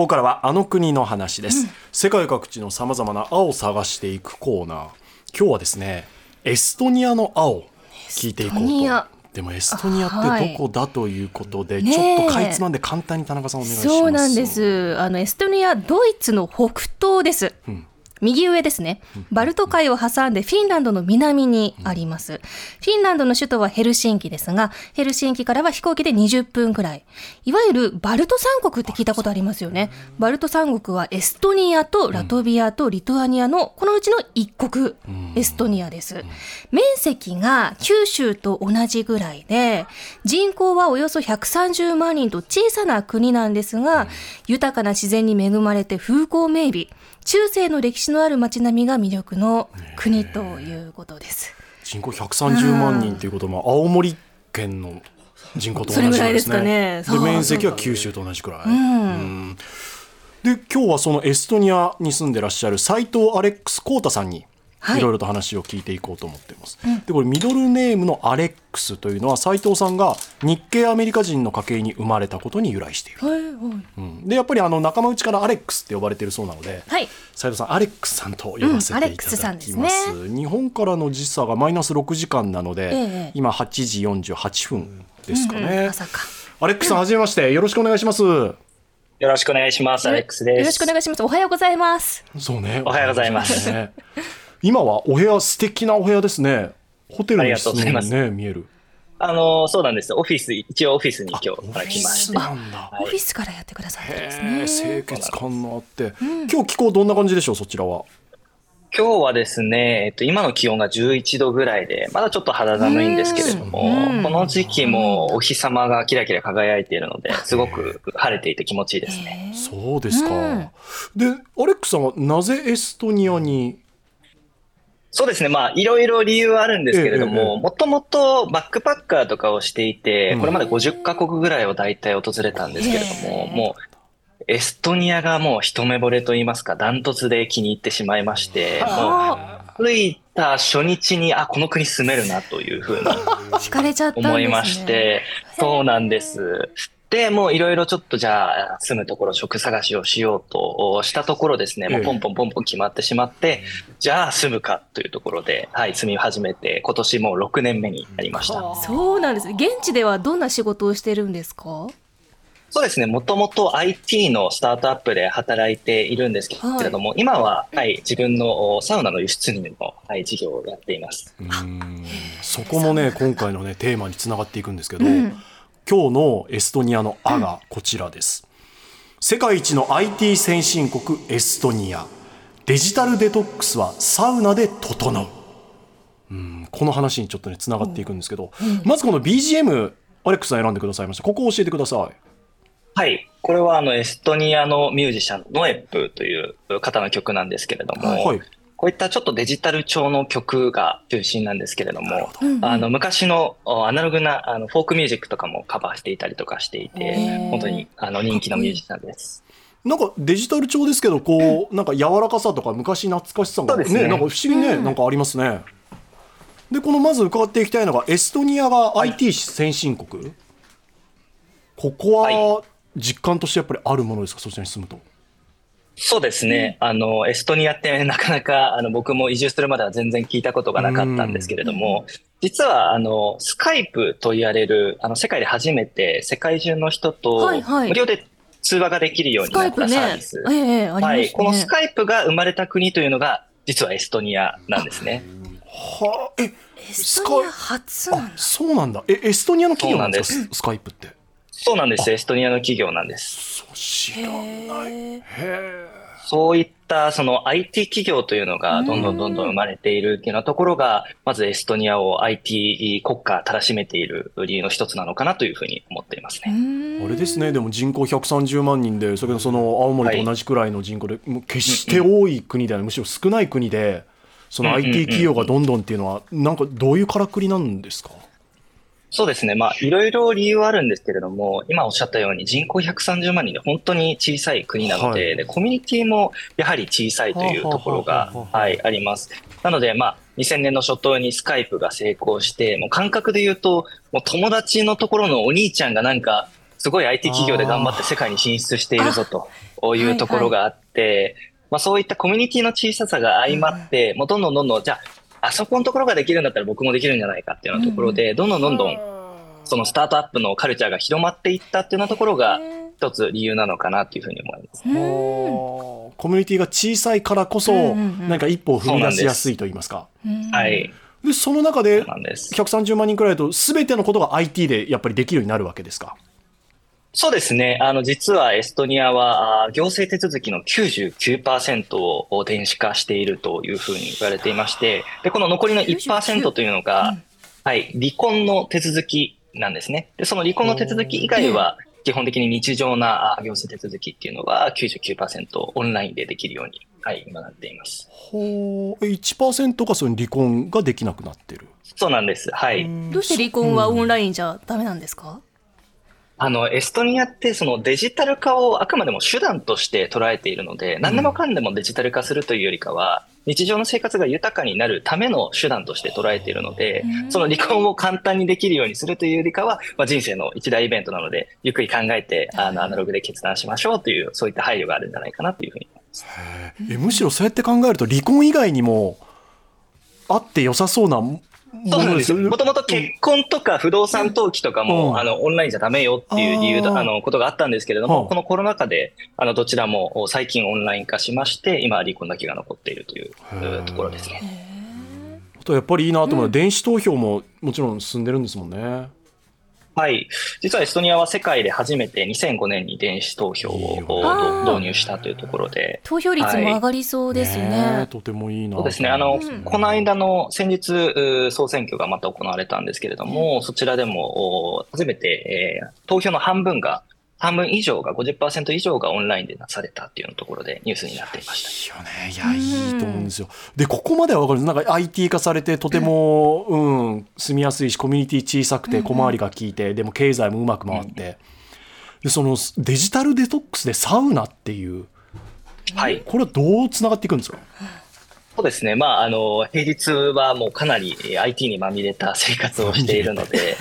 ここからはあの国の話です、世界各地のさまざまな青を探していくコーナー。今日はですねエストニアの青聞いていこうと。でもエストニアってどこだということで、ねえちょっとかいつまんで簡単に田中さんお願いします。そうなんです。あのエストニア、ドイツの北東です。ん右上ですね。バルト海を挟んでフィンランドの南にあります。フィンランドの首都はヘルシンキですが、ヘルシンキからは飛行機で20分くらい。いわゆるバルト三国って聞いたことありますよね。バルト三国はエストニアとラトビアとリトアニアのこのうちの一国、エストニアです。面積が九州と同じぐらいで、人口はおよそ130万人と小さな国なんですが、豊かな自然に恵まれて風光明媚、中世の歴史のある街並みが魅力の国ということです。人口130万人ということは青森県の人口と同じそれぐらいですすでね面積は九州と同じくらい、うん。で今日はそのエストニアに住んでらっしゃる斉藤アレックス浩太さんにはいいろいろと話を聞いていこうと思っています、でこれミドルネームのアレックスというのは斉藤さんが日系アメリカ人の家系に生まれたことに由来している、はい、はい。うんでやっぱりあの仲間内からアレックスって呼ばれているそうなので、はい。斉藤さんアレックスさんと呼ばせていただきます,、うんすね日本からの時差がマイナス6時間なので、ええ今8時48分ですかね、うんまさか。アレックスさんはじめましてよろしくお願いしますよろしくお願いします。アレックスです。よろしくお願いします。おはようございます。そうねおはようございますね今はお部屋素敵なお部屋ですね。ホテルありがの室にね見える。あの、そうなんです。オフィス、一応オフィスに今日から来まして。なんだ。オフィスからやってくださってですへねえ。清潔感のあって、今日気候どんな感じでしょうそちらは？今日はですね、えっと、今の気温が11度ぐらいで、まだちょっと肌寒いんですけれども、うん。この時期もお日様がキラキラ輝いているので、すごく晴れていて気持ちいいですね。そうですか、うん。でアレックスさんはなぜエストニアにそうですね。まあ、いろいろ理由はあるんですけれども、もともとバックパッカーとかをしていてうん、これまで50カ国ぐらいを大体訪れたんですけれども、もう、エストニアがもう一目惚れと言いますか、ダントツで気に入ってしまいまして、もあう、着いた初日に、あ、この国住めるなというふうにあ、惹かれちゃった。思いまして、そうなんです。で、もういろいろちょっとじゃあ、住むところ、職探しをしようとしたところですね、もうポンポンポンポン決まってしまって、じゃあ住むかというところで、はい、住み始めて、今年もう6年目になりました。そうなんです。現地ではどんな仕事をしてるんですか？そうですね、もともと IT のスタートアップで働いているんですけれども、今は、はい、自分のおサウナの輸出入の、はい、事業をやっています。うーんそこもね今回のねテーマにつながっていくんですけど、うん今日のエストニアの「あ」がこちらです、世界一の IT 先進国エストニア。デジタルデトックスはサウナで整う。うんこの話にちょっとねつながっていくんですけど、まずこの BGM アレックスさん選んでくださいました。ここを教えてください。はい。これはあのエストニアのミュージシャン、ノエップという方の曲なんですけれども、はいこういったちょっとデジタル調の曲が中心なんですけれども、うんうん。あの昔のおアナログなあのフォークミュージックとかもカバーしていたりとかしていて本当にあの人気のミュージシャンです。なんかデジタル調ですけどこう、なんか柔らかさとか昔懐かしさがね。ねなんか不思議にね、うん。なんかありますね。でこのまず伺っていきたいのがエストニアが IT 先進国、ここはは実感としてやっぱりあるものですか？そちらに住むとそうですね。あの、エストニアってなかなか、あの、僕も移住するまでは全然聞いたことがなかったんですけれども、実は、あの、スカイプと言われる、あの、世界で初めて世界中の人とはいはい無料で通話ができるようスになったサービス。。ええありますね。はい。このスカイプが生まれた国というのが、実はエストニアなんですね。はあえエストニア初なんあだ。そうなんだえエストニアの企業なんですか？スカイプってそうなんです。エストニアの企業なんです。そう知らない。へへえそういったその IT 企業というのがどんどんどんどん生まれているっていうようなところが、まずエストニアを IT 国家たらしめている理由の一つなのかなというふうに思っていますえね。あれですね。でも人口130万人でそれその青森と同じくらいの人口で、もう決して多い国ではないむしろ少ない国でそのうんうんうん IT 企業がどんどんっていうのはなんかどういうからくりなんですか？そうですね。まあ、いろいろ理由はあるんですけれども、今おっしゃったように人口130万人で本当に小さい国なので、はい。でコミュニティもやはり小さいというところがはい、あります。なので、まあ、2000年の初頭にスカイプが成功して、もう感覚で言うと、もう友達のところのお兄ちゃんがなんか、すごい IT 企業で頑張って世界に進出しているぞというところがあって、まあそういったコミュニティの小ささが相まって、もうどんどんどんどん、じゃあ、あそこのところができるんだったら僕もできるんじゃないかっていうようなところで、どんどんどんどん、そのスタートアップのカルチャーが広まっていったっていうようなところが、一つ理由なのかなっていうふうに思います。コミュニティが小さいからこそ、うんうんうん何か一歩を踏み出しやすいと言いますか。はい。で、その中でそうなんです。130万人くらいだと、すべてのことが IT でやっぱりできるようになるわけですか？そうですね。あの、実はエストニアは、行政手続きの99%を電子化しているというふうに言われていまして、で、この残りの1%というのが、はい、離婚の手続きなんですね。で、その離婚の手続き以外は、基本的に日常なあ行政手続きっていうのは99%オンラインでできるように、はい、今なっています。ほう。え1%がその離婚ができなくなってる。そうなんです。はい。どうして離婚はオンラインじゃダメなんですか、あの、エストニアってそのデジタル化をあくまでも手段として捉えているので、何でもかんでもデジタル化するというよりかは、日常の生活が豊かになるための手段として捉えているので、その離婚を簡単にできるようにするというよりかは、まあ、人生の一大イベントなので、ゆっくり考えて、あの、アナログで決断しましょうという、そういった配慮があるんじゃないかなというふうに。思います。えむしろそうやって考えると、離婚以外にも、あって良さそうなもそうなんです。す。よね。もともと結婚とか不動産登記とかも、うん。あの、オンラインじゃダメよっていう理由だ、あの、ことがあったんですけれども、はあこのコロナ禍で、あの、どちらも最近オンライン化しまして、今は離婚だけが残っているというー。ところですね。あとやっぱりいいなと思うのは、電子投票ももちろん進んでるんですもんね。はい。実はエストニアは世界で初めて2005年に電子投票を導入したというところで、投票率も上がりそうですね。ねえ。とてもいいな。そうですね。あの、うん。この間の先日、総選挙がまた行われたんですけれども、そちらでも、お初めて、えー投票の半分が、半分以上が、50%以上がオンラインでなされたっていうところでニュースになっていました。いいよね。いや、いいと思うんですよ。で、ここまではわかる。なんか IT 化されて、とても、うん、住みやすいし、コミュニティ小さくて、小回りが効いて、でも経済もうまく回って。で、そのデジタルデトックスでサウナっていう、はい。これはどうつながっていくんですか？そうですね。まあ、あの、平日はもうかなりえー IT にまみれた生活をしているので、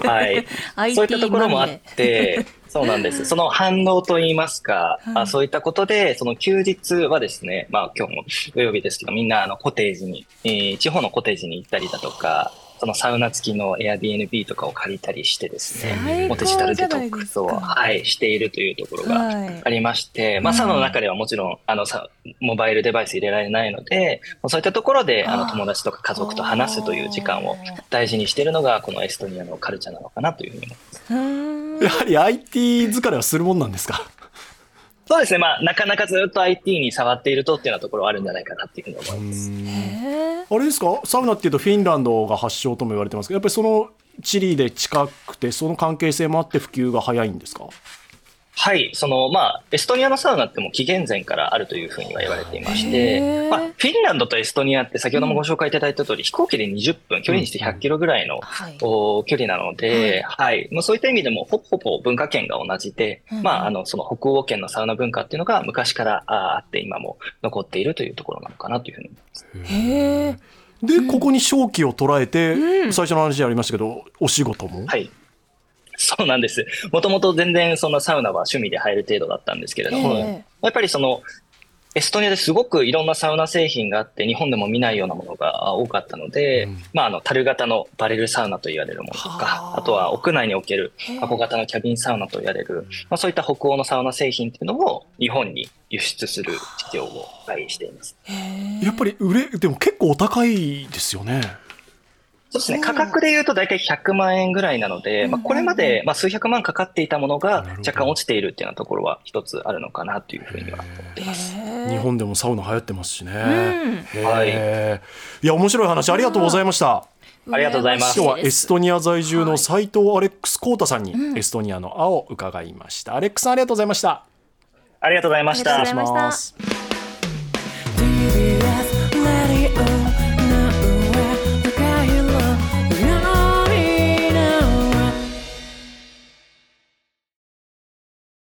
はい。そういったところもあって、そうなんです。その反応といいますか、はい。あそういったことで、その休日はですね、まあ今日も土曜日ですけど、みんなあのコテージに、えー地方のコテージに行ったりだとか、そのサウナ付きの Airbnb とかを借りたりしてですね、もうデジタルデトックスを、はい、しているというところがはい。ありまして、まあ、サウナの中ではもちろん、あの、さモバイルデバイス入れられないので、そういったところで、あの、友達とか家族と話すという時間を大事にしているのが、このエストニアのカルチャーなのかなというふうに思います。やはり IT 疲れはするもんなんですか？そうですね。まあ、なかなかずっと IT に触っているとっていうようなところはあるんじゃないかなっていうふうに思います。あれですか？サウナっていうとフィンランドが発祥とも言われてますけどやっぱりそのチリで近くてその関係性もあって普及が早いんですか？はい。その、まあ、エストニアのサウナってもう紀元前からあるというふうには言われていましへてー、まあ、フィンランドとエストニアって先ほどもご紹介いただいた通り、飛行機で20分、距離にして100キロぐらいの、はいお距離なので、はい。もうそういった意味でも、ほぼほぼ文化圏が同じで、うんまあ、あの、その北欧圏のサウナ文化っていうのが昔からああって、今も残っているというところなのかなというふうに思います。で、ここに正気を捉えて、うん最初の話でありましたけどお仕事も、はい。そうなんです。もともと全然そんなサウナは趣味で入る程度だったんですけれども、えやっぱりその、エストニアですごくいろんなサウナ製品があって、日本でも見ないようなものが多かったので、うん。まあ、あの、樽型のバレルサウナと言われるものとはか、あ。あとは屋内における箱型のキャビンサウナと言われる、まあ、そういった北欧のサウナ製品っていうのを日本に輸出する事業をはいしています。やっぱり売れでも結構お高いですよねそうですね。価格で言うと大体100万円ぐらいなので、まあ、これまでまあ数百万かかっていたものが若干落ちているっていうようなところは一つあるのかなというふうには。思っています。日本でもサウナ流行ってますしね、ん。へえいや面白い話ありがとうございました。ありがとうございます。今日はエストニア在住はいの斉藤アレックスコータさんにうん。エストニアの青を伺いました、アレックスさんありがとうございました。ありがとうございました。ありがとうございました。失礼します